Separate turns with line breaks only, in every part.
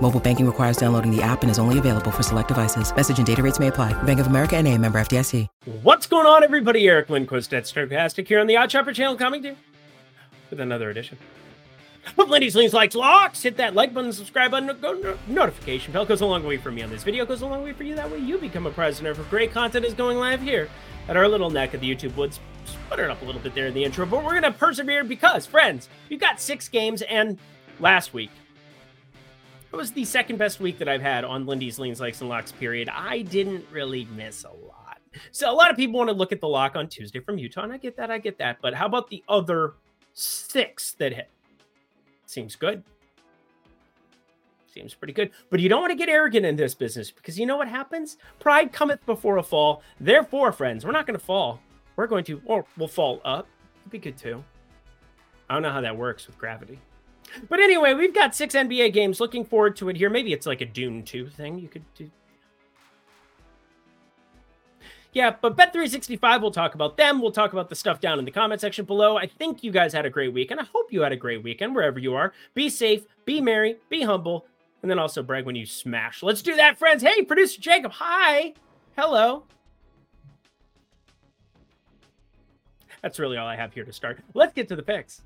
Mobile banking requires downloading the app and is only available for select devices. Message and data rates may apply. Bank of America and a member FDIC.
What's going on, everybody? Eric Lindquist at Stokastic here on the OddsShopper channel coming to you with another edition. But Lindy's Leans Likes Locks. Hit that like button, subscribe button, go no, notification bell. Goes a long way for me on this video. Goes a long way for you. That way you become a president for great content is going live here at our little neck of the YouTube woods. It up a little bit there in the intro, but we're going to persevere because, friends, we've got six games, and last week, it was the second best week that I've had on Lindy's Leans Likes and Locks, period. I didn't really miss a lot. So a lot of people want to look at the lock on Tuesday from Utah, and I get that, I get that. But how about the other six that hit? Seems good. Seems pretty good. But you don't want to get arrogant in this business because you know what happens? Pride cometh before a fall. Therefore, friends, we're not going to fall. We're going to, or we'll fall up. It'd be good too. I don't know how that works with gravity. But anyway, we've got six NBA games. Looking forward to it here. Maybe it's like a Dune 2 thing you could do. Yeah, but Bet365, we'll talk about them. We'll talk about the stuff down in the comment section below. I think you guys had a great week, and I hope you had a great weekend wherever you are. Be safe, be merry, be humble, and then also brag when you smash. Let's do that, friends. Hey, producer Jacob, hi. Hello. That's really all I have here to start. Let's get to the picks.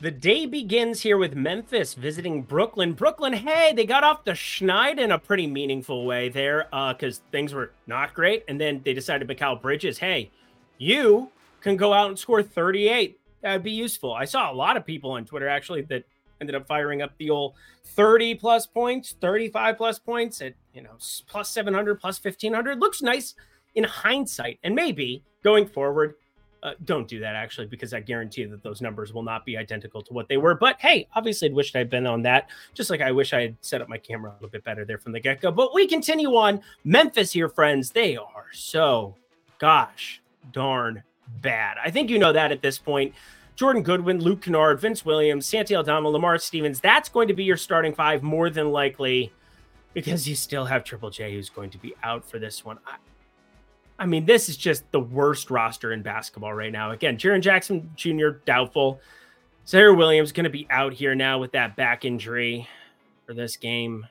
The day begins here with Memphis visiting Brooklyn. Brooklyn, hey, they got off the schneid in a pretty meaningful way there because uh, things were not great. And then they decided to Mikal Bridges, hey, you can go out and score 38. That'd be useful. I saw a lot of people on Twitter actually that ended up firing up the old 30 plus points, 35 plus points at, you know, plus 700, plus 1500. Looks nice in hindsight. And maybe going forward, uh, don't do that actually, because I guarantee that those numbers will not be identical to what they were. But hey, obviously, I'd wished I'd been on that, just like I wish I had set up my camera a little bit better there from the get go. But we continue on. Memphis here, friends. They are so, gosh, darn bad. I think you know that at this point. Jordan Goodwin, Luke Kennard, Vince Williams, Santi Aldama, Lamar Stevens. That's going to be your starting five more than likely because you still have Triple J who's going to be out for this one. I, I mean, this is just the worst roster in basketball right now. Again, Jaren Jackson Jr. doubtful. Sarah Williams going to be out here now with that back injury for this game.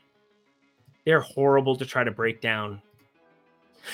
They're horrible to try to break down.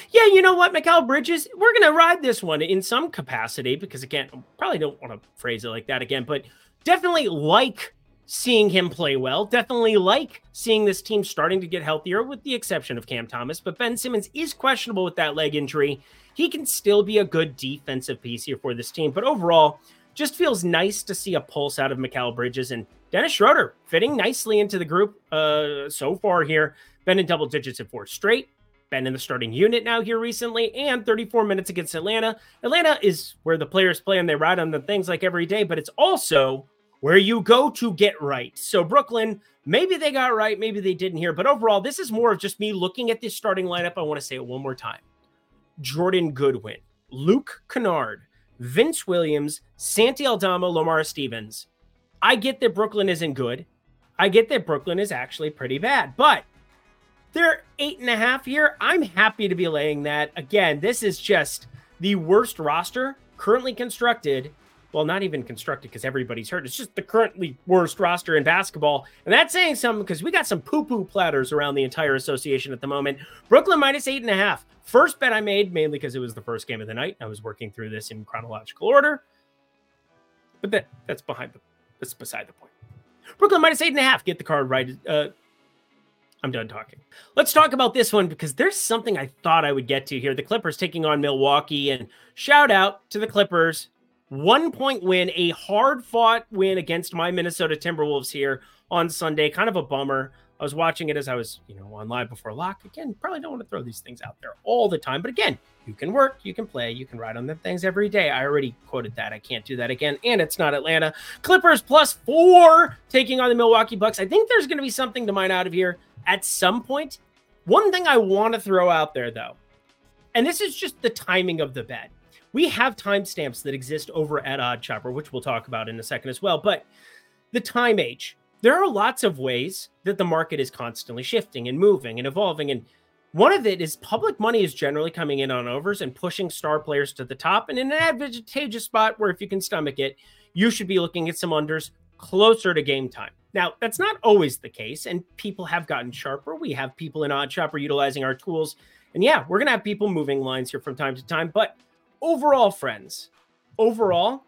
Yeah, you know what, Mikal Bridges, we're going to ride this one in some capacity because, again, probably don't want to phrase it like that again, but definitely like seeing him play well. Definitely like seeing this team starting to get healthier, with the exception of Cam Thomas. But Ben Simmons is questionable with that leg injury. He can still be a good defensive piece here for this team. But overall, just feels nice to see a pulse out of Mikal Bridges and Dennis Schroeder fitting nicely into the group uh, so far here. Been in double digits at four straight. Been in the starting unit now here recently, and 34 minutes against Atlanta. Atlanta is where the players play and they ride on the things like every day, but it's also where you go to get right. So, Brooklyn, maybe they got right, maybe they didn't here, but overall, this is more of just me looking at this starting lineup. I want to say it one more time Jordan Goodwin, Luke Kennard, Vince Williams, Santi Aldama, Lamar Stevens. I get that Brooklyn isn't good. I get that Brooklyn is actually pretty bad, but they're eight and a half here. I'm happy to be laying that. Again, this is just the worst roster currently constructed well, not even constructed because everybody's hurt. It's just the currently worst roster in basketball. And that's saying something because we got some poo poo platters around the entire association at the moment. Brooklyn minus eight and a half. First bet I made, mainly because it was the first game of the night. I was working through this in chronological order. But that, that's behind the that's beside the point. Brooklyn minus eight and a half. Get the card right. Uh, I'm done talking. Let's talk about this one because there's something I thought I would get to here. The Clippers taking on Milwaukee, and shout out to the Clippers. One point win, a hard fought win against my Minnesota Timberwolves here on Sunday. Kind of a bummer. I was watching it as I was, you know, on live before lock. Again, probably don't want to throw these things out there all the time. But again, you can work, you can play, you can ride on the things every day. I already quoted that. I can't do that again. And it's not Atlanta. Clippers plus four taking on the Milwaukee Bucks. I think there's going to be something to mine out of here at some point. One thing I want to throw out there, though, and this is just the timing of the bet. We have timestamps that exist over at OddsShopper, which we'll talk about in a second as well. But the time age, there are lots of ways that the market is constantly shifting and moving and evolving. And one of it is public money is generally coming in on overs and pushing star players to the top. And in an advantageous spot where if you can stomach it, you should be looking at some unders closer to game time. Now, that's not always the case, and people have gotten sharper. We have people in OddsShopper utilizing our tools. And yeah, we're going to have people moving lines here from time to time. But overall, friends, overall,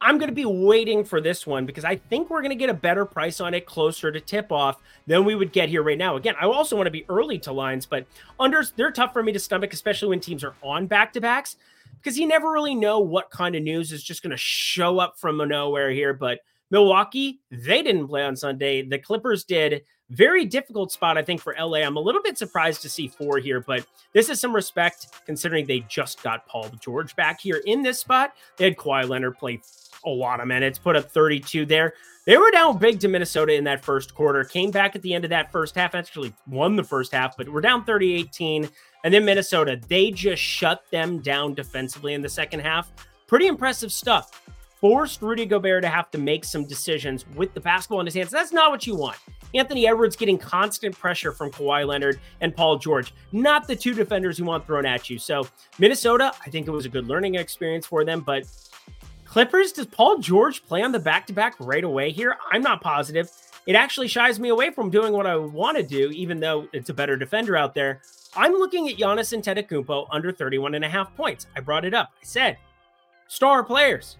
I'm going to be waiting for this one because I think we're going to get a better price on it closer to tip off than we would get here right now. Again, I also want to be early to lines, but unders, they're tough for me to stomach, especially when teams are on back to backs because you never really know what kind of news is just going to show up from nowhere here. But Milwaukee, they didn't play on Sunday. The Clippers did. Very difficult spot, I think, for LA. I'm a little bit surprised to see four here, but this is some respect considering they just got Paul George back here in this spot. They had Kawhi Leonard play a lot of minutes, put up 32 there. They were down big to Minnesota in that first quarter, came back at the end of that first half, actually won the first half, but we're down 30 18. And then Minnesota, they just shut them down defensively in the second half. Pretty impressive stuff forced Rudy Gobert to have to make some decisions with the basketball in his hands. That's not what you want. Anthony Edwards getting constant pressure from Kawhi Leonard and Paul George, not the two defenders you want thrown at you. So, Minnesota, I think it was a good learning experience for them, but Clippers, does Paul George play on the back to back right away here? I'm not positive. It actually shies me away from doing what I want to do, even though it's a better defender out there. I'm looking at Giannis and Antetokounmpo under 31 and a half points. I brought it up. I said, star players,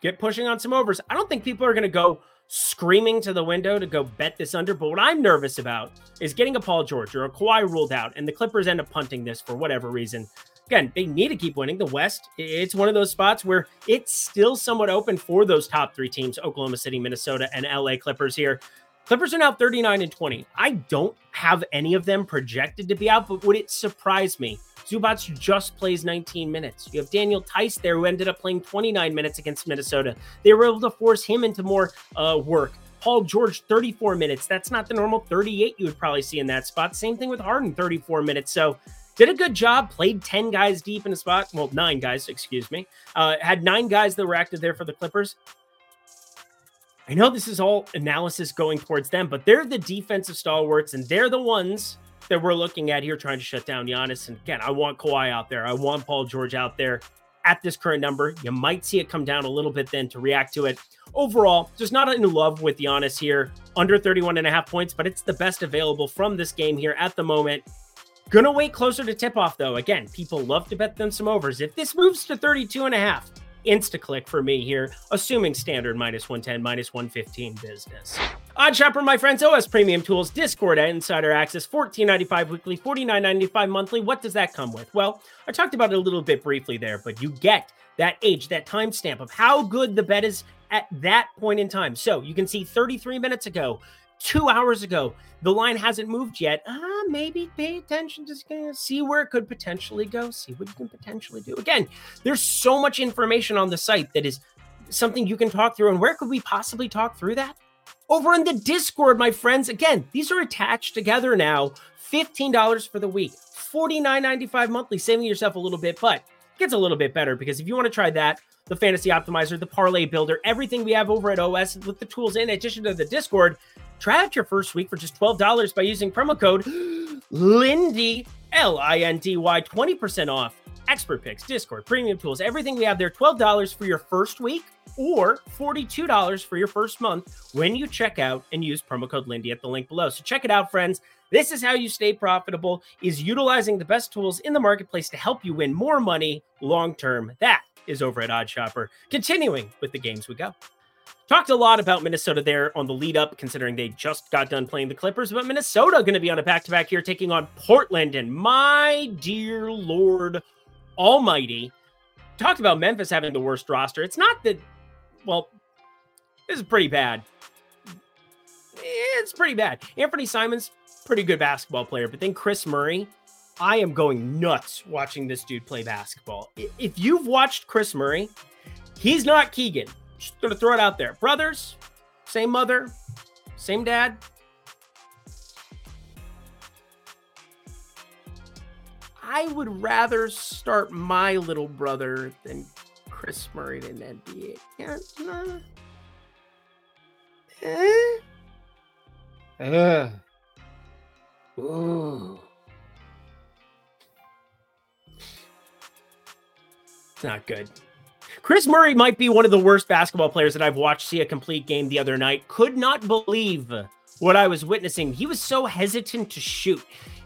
get pushing on some overs. I don't think people are going to go screaming to the window to go bet this under. But what I'm nervous about is getting a Paul George or a Kawhi ruled out, and the Clippers end up punting this for whatever reason. Again, they need to keep winning. The West, it's one of those spots where it's still somewhat open for those top three teams Oklahoma City, Minnesota, and LA Clippers here. Clippers are now 39 and 20. I don't have any of them projected to be out, but would it surprise me Zubac just plays 19 minutes. You have Daniel Theis there, who ended up playing 29 minutes against Minnesota. They were able to force him into more uh, work. Paul George, 34 minutes. That's not the normal 38 you would probably see in that spot. Same thing with Harden, 34 minutes. So did a good job, played 10 guys deep in a spot. Well, nine guys, excuse me. Uh, had nine guys that were active there for the Clippers. I know this is all analysis going towards them, but they're the defensive stalwarts and they're the ones that we're looking at here trying to shut down Giannis. And again, I want Kawhi out there. I want Paul George out there at this current number. You might see it come down a little bit then to react to it. Overall, just not in love with Giannis here, under 31 and a half points, but it's the best available from this game here at the moment. Gonna wait closer to tip off though. Again, people love to bet them some overs. If this moves to 32 and a half, insta click for me here, assuming standard minus 110, minus 115 business. OddsShopper, my friends, OS Premium Tools, Discord Insider Access, $14.95 weekly, $49.95 monthly. What does that come with? Well, I talked about it a little bit briefly there, but you get that age, that timestamp of how good the bet is at that point in time. So you can see 33 minutes ago, two hours ago, the line hasn't moved yet. Ah, maybe pay attention to see where it could potentially go, see what you can potentially do. Again, there's so much information on the site that is something you can talk through. And where could we possibly talk through that? over in the Discord, my friends. Again, these are attached together now. $15 for the week, $49.95 monthly, saving yourself a little bit, but gets a little bit better because if you want to try that, the Fantasy Optimizer, the Parlay Builder, everything we have over at OS with the tools in addition to the Discord, try out your first week for just $12 by using promo code Lindy, L I N D Y, 20% off expert picks, Discord, premium tools, everything we have there. $12 for your first week or $42 for your first month when you check out and use promo code Lindy at the link below. So check it out, friends. This is how you stay profitable is utilizing the best tools in the marketplace to help you win more money long term. That is over at OddsShopper. Continuing with the games we go. Talked a lot about Minnesota there on the lead up, considering they just got done playing the Clippers. But Minnesota going to be on a back to back here, taking on Portland. And my dear Lord Almighty, talked about Memphis having the worst roster. It's not that, well, this is pretty bad. It's pretty bad. Anthony Simons, pretty good basketball player. But then Kris Murray, I am going nuts watching this dude play basketball. If you've watched Kris Murray, he's not Keegan. Just gonna throw it out there. Brothers, same mother, same dad. I would rather start my little brother than Kris Murray in NBA. Yeah. Eh? Uh. Ooh. It's not good. Kris Murray might be one of the worst basketball players that I've watched see a complete game the other night. Could not believe what I was witnessing. He was so hesitant to shoot.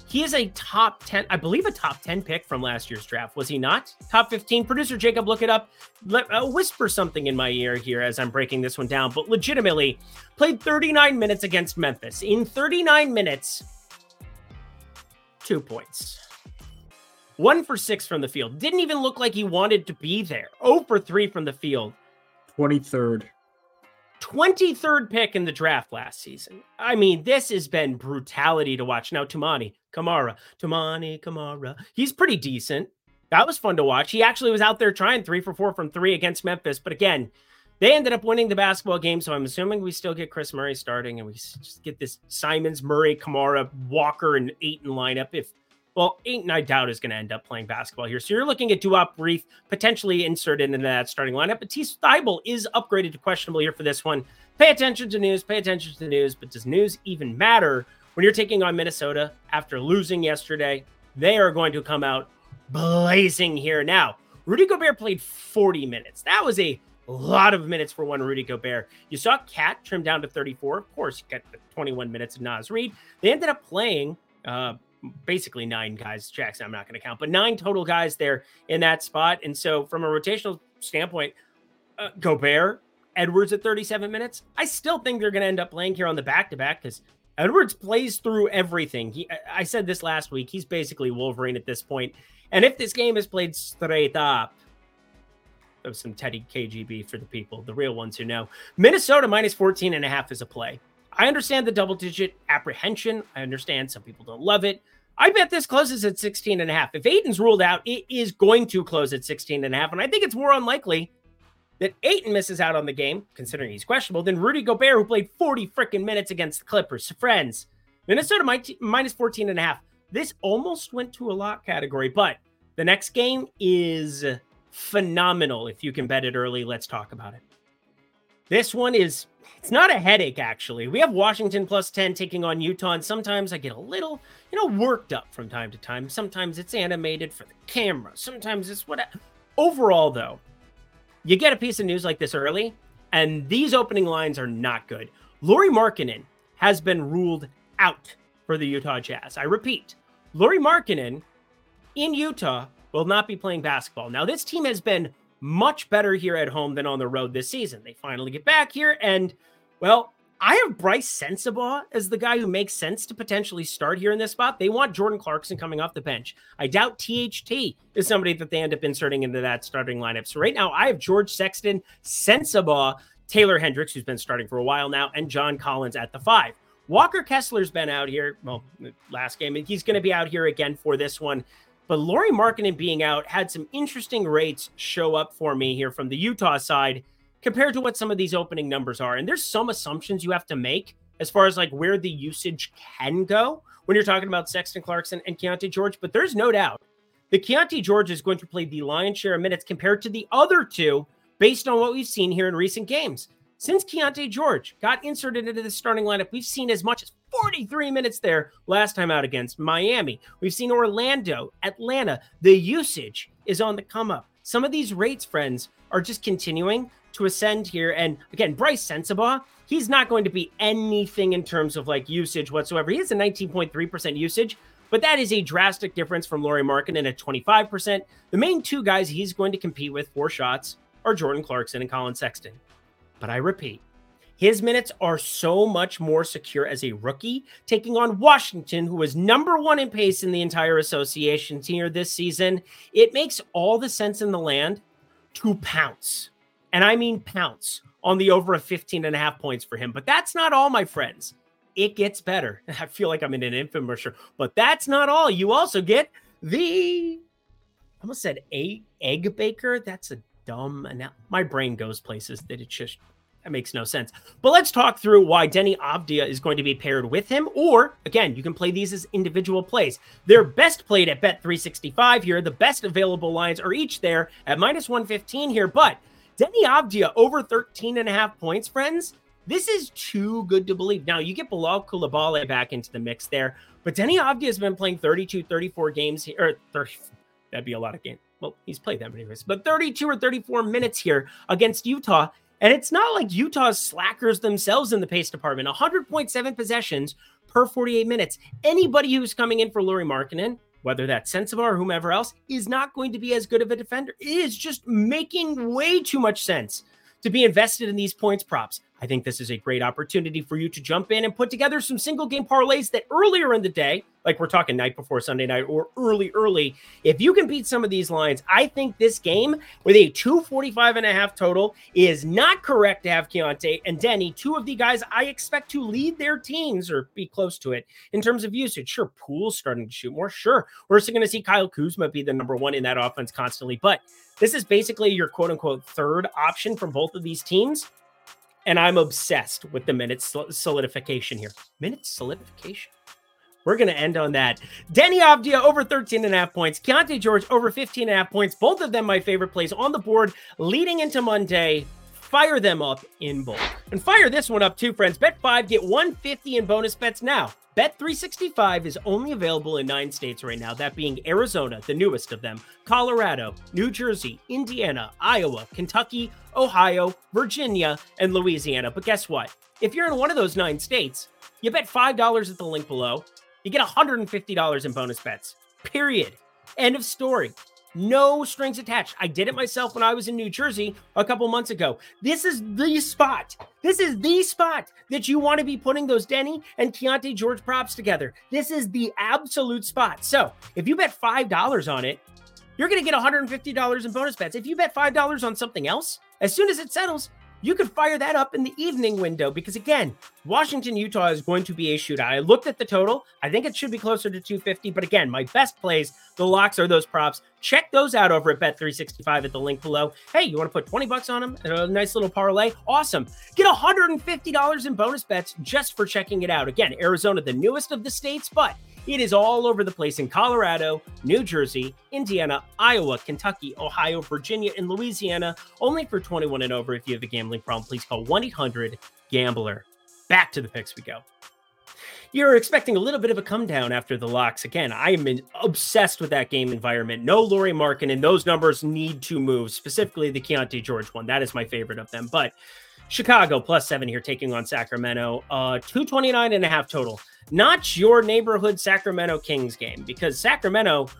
He is a top 10, I believe a top 10 pick from last year's draft. Was he not? Top 15. Producer Jacob, look it up. Let, uh, whisper something in my ear here as I'm breaking this one down. But legitimately, played 39 minutes against Memphis. In 39 minutes, two points. One for six from the field. Didn't even look like he wanted to be there. Oh for three from the field.
23rd.
23rd pick in the draft last season. I mean, this has been brutality to watch. Now, Toumani Camara, Toumani Camara, he's pretty decent. That was fun to watch. He actually was out there trying three for four from three against Memphis. But again, they ended up winning the basketball game. So I'm assuming we still get Kris Murray starting and we just get this Simons, Murray, Camara, Walker, and Ayton lineup. If well, Ayton, I doubt is going to end up playing basketball here. So you're looking at Duop Reath potentially inserted into that starting lineup. But T. Thybulle is upgraded to questionable here for this one. Pay attention to news. Pay attention to the news. But does news even matter when you're taking on Minnesota after losing yesterday? They are going to come out blazing here. Now, Rudy Gobert played 40 minutes. That was a lot of minutes for one Rudy Gobert. You saw KAT trim down to 34. Of course, you got the 21 minutes of Naz Reid. They ended up playing uh, basically nine guys. Jackson, I'm not going to count, but nine total guys there in that spot. And so, from a rotational standpoint, uh, Gobert, Edwards at 37 minutes. I still think they're going to end up playing here on the back to back because Edwards plays through everything. He, I said this last week. He's basically Wolverine at this point. And if this game is played straight up, of some Teddy KGB for the people, the real ones who know. Minnesota minus 14 and a half is a play. I understand the double digit apprehension. I understand some people don't love it. I bet this closes at 16 and a half. If Ayton's ruled out, it is going to close at 16 and a half. And I think it's more unlikely that Ayton misses out on the game, considering he's questionable, than Rudy Gobert, who played 40 freaking minutes against the Clippers. So friends, Minnesota minus 14 and a half. This almost went to a lock category, but the next game is phenomenal. If you can bet it early, let's talk about it. This one is it's not a headache, actually. We have Washington plus 10 taking on Utah, and sometimes I get a little, you know, worked up from time to time. Sometimes it's animated for the camera, sometimes it's what. Overall, though, you get a piece of news like this early, and these opening lines are not good. Lauri Markkanen has been ruled out for the Utah Jazz. I repeat, Lauri Markkanen in Utah will not be playing basketball. Now, this team has been much better here at home than on the road this season. They finally get back here, and well, I have Brice Sensabaugh as the guy who makes sense to potentially start here in this spot. They want Jordan Clarkson coming off the bench. I doubt THT is somebody that they end up inserting into that starting lineup. So right now, I have George Sexton, Sensabaugh, Taylor Hendricks, who's been starting for a while now, and John Collins at the five. Walker Kessler's been out here, well, last game, and he's going to be out here again for this one. But Lauri Markkanen being out had some interesting rates show up for me here from the Utah side compared to what some of these opening numbers are. And there's some assumptions you have to make as far as like where the usage can go when you're talking about Sexton Clarkson and Keyonte George. But there's no doubt that Keyonte George is going to play the lion's share of minutes compared to the other two based on what we've seen here in recent games. Since Keyonte George got inserted into the starting lineup, we've seen as much as 43 minutes there last time out against Miami. We've seen Orlando, Atlanta. The usage is on the come up. Some of these rates, friends, are just continuing to ascend here. And again, Brice Sensabaugh, he's not going to be anything in terms of like usage whatsoever. He has a 19.3% usage, but that is a drastic difference from Lauri Markkanen at 25%. The main two guys he's going to compete with for shots are Jordan Clarkson and Collin Sexton. But I repeat, His minutes are so much more secure as a rookie, taking on Washington, who was number one in pace in the entire association here this season. It makes all the sense in the land to pounce. And I mean pounce on the over of 15 and a half points for him. But that's not all, my friends. It gets better. I feel like I'm in an infomercial, but that's not all. You also get the, I almost said a egg baker. That's a dumb, and my brain goes places that it just that makes no sense. But let's talk through why Deni Avdija is going to be paired with him. Or again, you can play these as individual plays. They're best played at Bet 365 here. The best available lines are each there at minus 115 here. But Deni Avdija over 13 and a half points, friends. This is too good to believe. Now, you get Bilal Coulibaly back into the mix there, but Deni Avdija has been playing 32, 34 games here, or 30, that'd be a lot of games. Well, he's played that many anyways, but 32 or 34 minutes here against Utah. And it's not like Utah's slackers themselves in the pace department. 100.7 possessions per 48 minutes. Anybody who's coming in for Lauri Markkanen, whether that's Sensabaugh or whomever else, is not going to be as good of a defender. It is just making way too much sense to be invested in these points props. I think this is a great opportunity for you to jump in and put together some single game parlays that earlier in the day, like we're talking night before Sunday night or early, early, if you can beat some of these lines, I think this game with a 245 and a half total is not correct to have Keyonte and Deni, two of the guys I expect to lead their teams or be close to it in terms of usage. Sure, Poole's starting to shoot more. Sure, we're still going to see Kyle Kuzma be the number one in that offense constantly, but this is basically your quote unquote third option from both of these teams. And I'm obsessed with the minutes solidification here. Minutes solidification. We're going to end on that. Deni Avdija over 13 and a half points. Keyonte George over 15 and a half points. Both of them my favorite plays on the board leading into Monday. Fire them up in bulk. And fire this one up too, friends. Bet 5, get 150 in bonus bets now. Bet 365 is only available in nine states right now, that being Arizona, the newest of them, Colorado, New Jersey, Indiana, Iowa, Kentucky, Ohio, Virginia, and Louisiana. But guess what? If you're in one of those nine states, you bet $5 at the link below, you get $150 in bonus bets. Period. End of story. No strings attached. I did it myself when I was in New Jersey a couple months ago. This is the spot. This is the spot that you want to be putting those Deni and Keyonte George props together. This is the absolute spot. So if you bet $5 on it, you're going to get $150 in bonus bets. If you bet $5 on something else, as soon as it settles, you could fire that up in the evening window because again, Washington Utah is going to be a shootout. I looked at the total. I think it should be closer to 250, but again, my best plays, the locks are those props. Check those out over at Bet365 at the link below. Hey, you want to put 20 bucks on them? A nice little parlay? Awesome. Get $150 in bonus bets just for checking it out. Again, Arizona, the newest of the states, but it is all over the place in Colorado, New Jersey, Indiana, Iowa, Kentucky, Ohio, Virginia, and Louisiana. Only for 21 and over. If you have a gambling problem, please call 1 800 Gambler. Back to the picks we go. You're expecting a little bit of a come down after the locks. Again, I am obsessed with that game environment. No Lauri Markin, and those numbers need to move, specifically the Keyonte George one. That is my favorite of them. But Chicago plus seven here taking on Sacramento. Uh, 229 and a half total. Not your neighborhood Sacramento Kings game because Sacramento,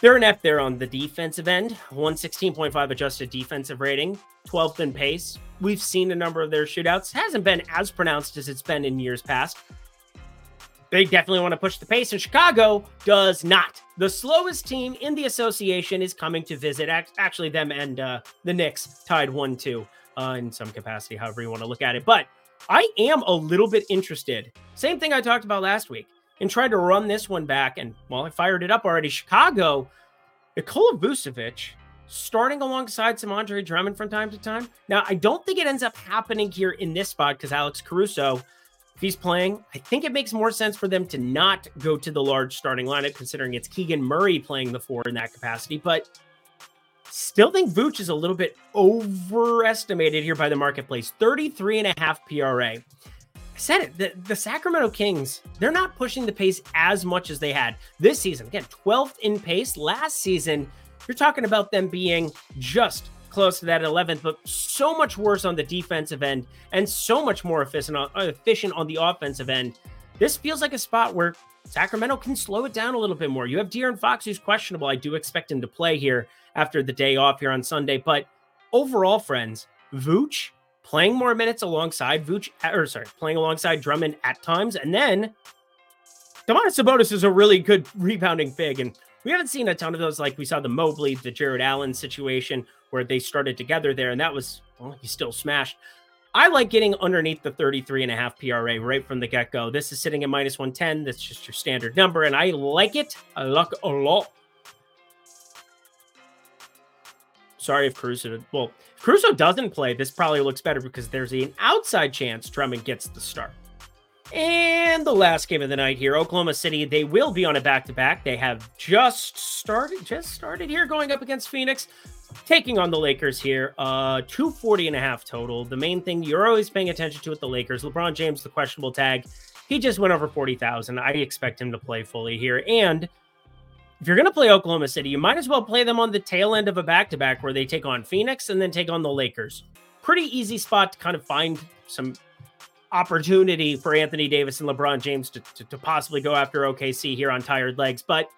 they're an F there on the defensive end. 116.5 adjusted defensive rating, 12th in pace. We've seen a number of their shootouts. Hasn't been as pronounced as it's been in years past. They definitely want to push the pace, and Chicago does not. The slowest team in the association is coming to visit. Actually, them and uh, the Knicks tied 1 2 uh, in some capacity, however you want to look at it. But I am a little bit interested. Same thing I talked about last week and tried to run this one back. And well, I fired it up already. Chicago, Nikola Vucevic starting alongside some Andre Drummond from time to time. Now, I don't think it ends up happening here in this spot because Alex Caruso, if he's playing, I think it makes more sense for them to not go to the large starting lineup, considering it's Keegan Murray playing the four in that capacity. But Still think Vooch is a little bit overestimated here by the marketplace. 33 and a half PRA. I said it, the, the Sacramento Kings, they're not pushing the pace as much as they had this season. Again, 12th in pace. Last season, you're talking about them being just close to that 11th, but so much worse on the defensive end and so much more efficient on, uh, efficient on the offensive end. This feels like a spot where Sacramento can slow it down a little bit more. You have De'Aaron Fox, who's questionable. I do expect him to play here after the day off here on Sunday. But overall, friends, Vooch playing more minutes alongside Vooch, or sorry, playing alongside Drummond at times. And then Domantas Sabonis is a really good rebounding big. And we haven't seen a ton of those like we saw the Mobley, the Jarrett Allen situation where they started together there. And that was, well, he still smashed. I like getting underneath the 33 and a half PRA right from the get go. This is sitting at minus 110. That's just your standard number. And I like it. I like a lot. Sorry if Caruso, well, if Caruso doesn't play, this probably looks better because there's an outside chance Drummond gets the start. And the last game of the night here, Oklahoma City, they will be on a back to back. They have just started, just started here going up against Phoenix, taking on the Lakers here. Uh, 240 and a half total. The main thing you're always paying attention to with the Lakers, LeBron James, the questionable tag. He just went over 40,000. I expect him to play fully here. And if you're going to play Oklahoma City, you might as well play them on the tail end of a back to back where they take on Phoenix and then take on the Lakers. Pretty easy spot to kind of find some opportunity for Anthony Davis and LeBron James to, to, to possibly go after OKC here on tired legs, but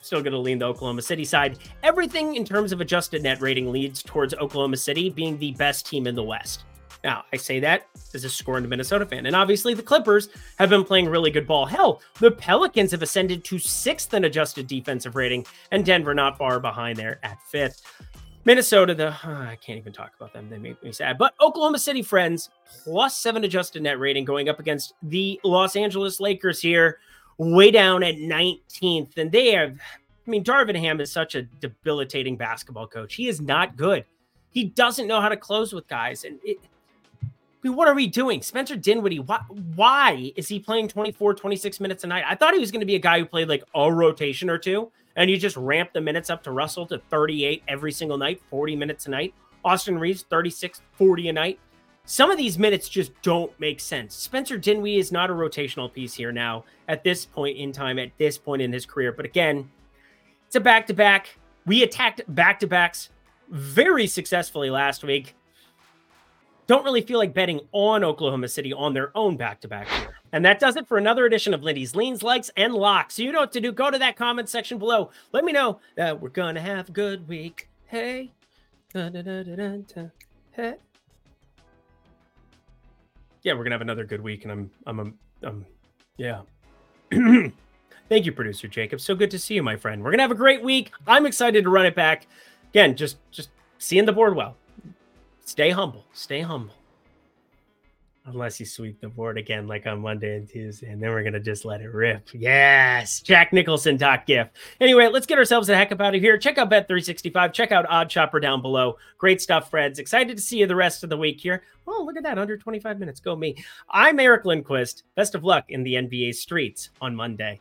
still going to lean the Oklahoma City side. Everything in terms of adjusted net rating leads towards Oklahoma City being the best team in the West. Now, I say that as a scorned Minnesota fan. And obviously, the Clippers have been playing really good ball. Hell, the Pelicans have ascended to sixth in adjusted defensive rating, and Denver not far behind there at fifth. Minnesota, the I can't even talk about them. They make me sad. But Oklahoma City friends, plus seven adjusted net rating going up against the Los Angeles Lakers here, way down at 19th. And they have, I mean, Darvin Ham is such a debilitating basketball coach. He is not good. He doesn't know how to close with guys. And it, I mean, what are we doing? Spencer Dinwiddie, why, why is he playing 24, 26 minutes a night? I thought he was going to be a guy who played like a rotation or two and you just ramp the minutes up to Russell to 38 every single night, 40 minutes a night. Austin Reaves, 36, 40 a night. Some of these minutes just don't make sense. Spencer Dinwiddie is not a rotational piece here now at this point in time, at this point in his career. But again, it's a back to back. We attacked back to backs very successfully last week don't really feel like betting on Oklahoma City on their own back to back here. And that does it for another edition of Lindy's Leans, Likes, and Locks. So you know what to do. Go to that comment section below. Let me know that we're going to have a good week. Hey. Hey. Yeah, we're to have another good week. And I'm, I'm, I'm yeah. Thank you, producer Jacob. So good to see you, my friend. We're to have a great week. I'm excited to run it back. Again, just, just seeing the board well. Stay humble. Stay humble. Unless you sweep the board again, like on Monday and Tuesday, and then we're gonna just let it rip. Yes, Jack Nicholson dot gif. Anyway, let's get ourselves a heck up out of here. Check out Bet365. Check out OddsShopper down below. Great stuff, Freds. Excited to see you the rest of the week here. Oh, look at that, under 25 minutes. Go me. I'm Eric Lindquist. Best of luck in the NBA streets on Monday.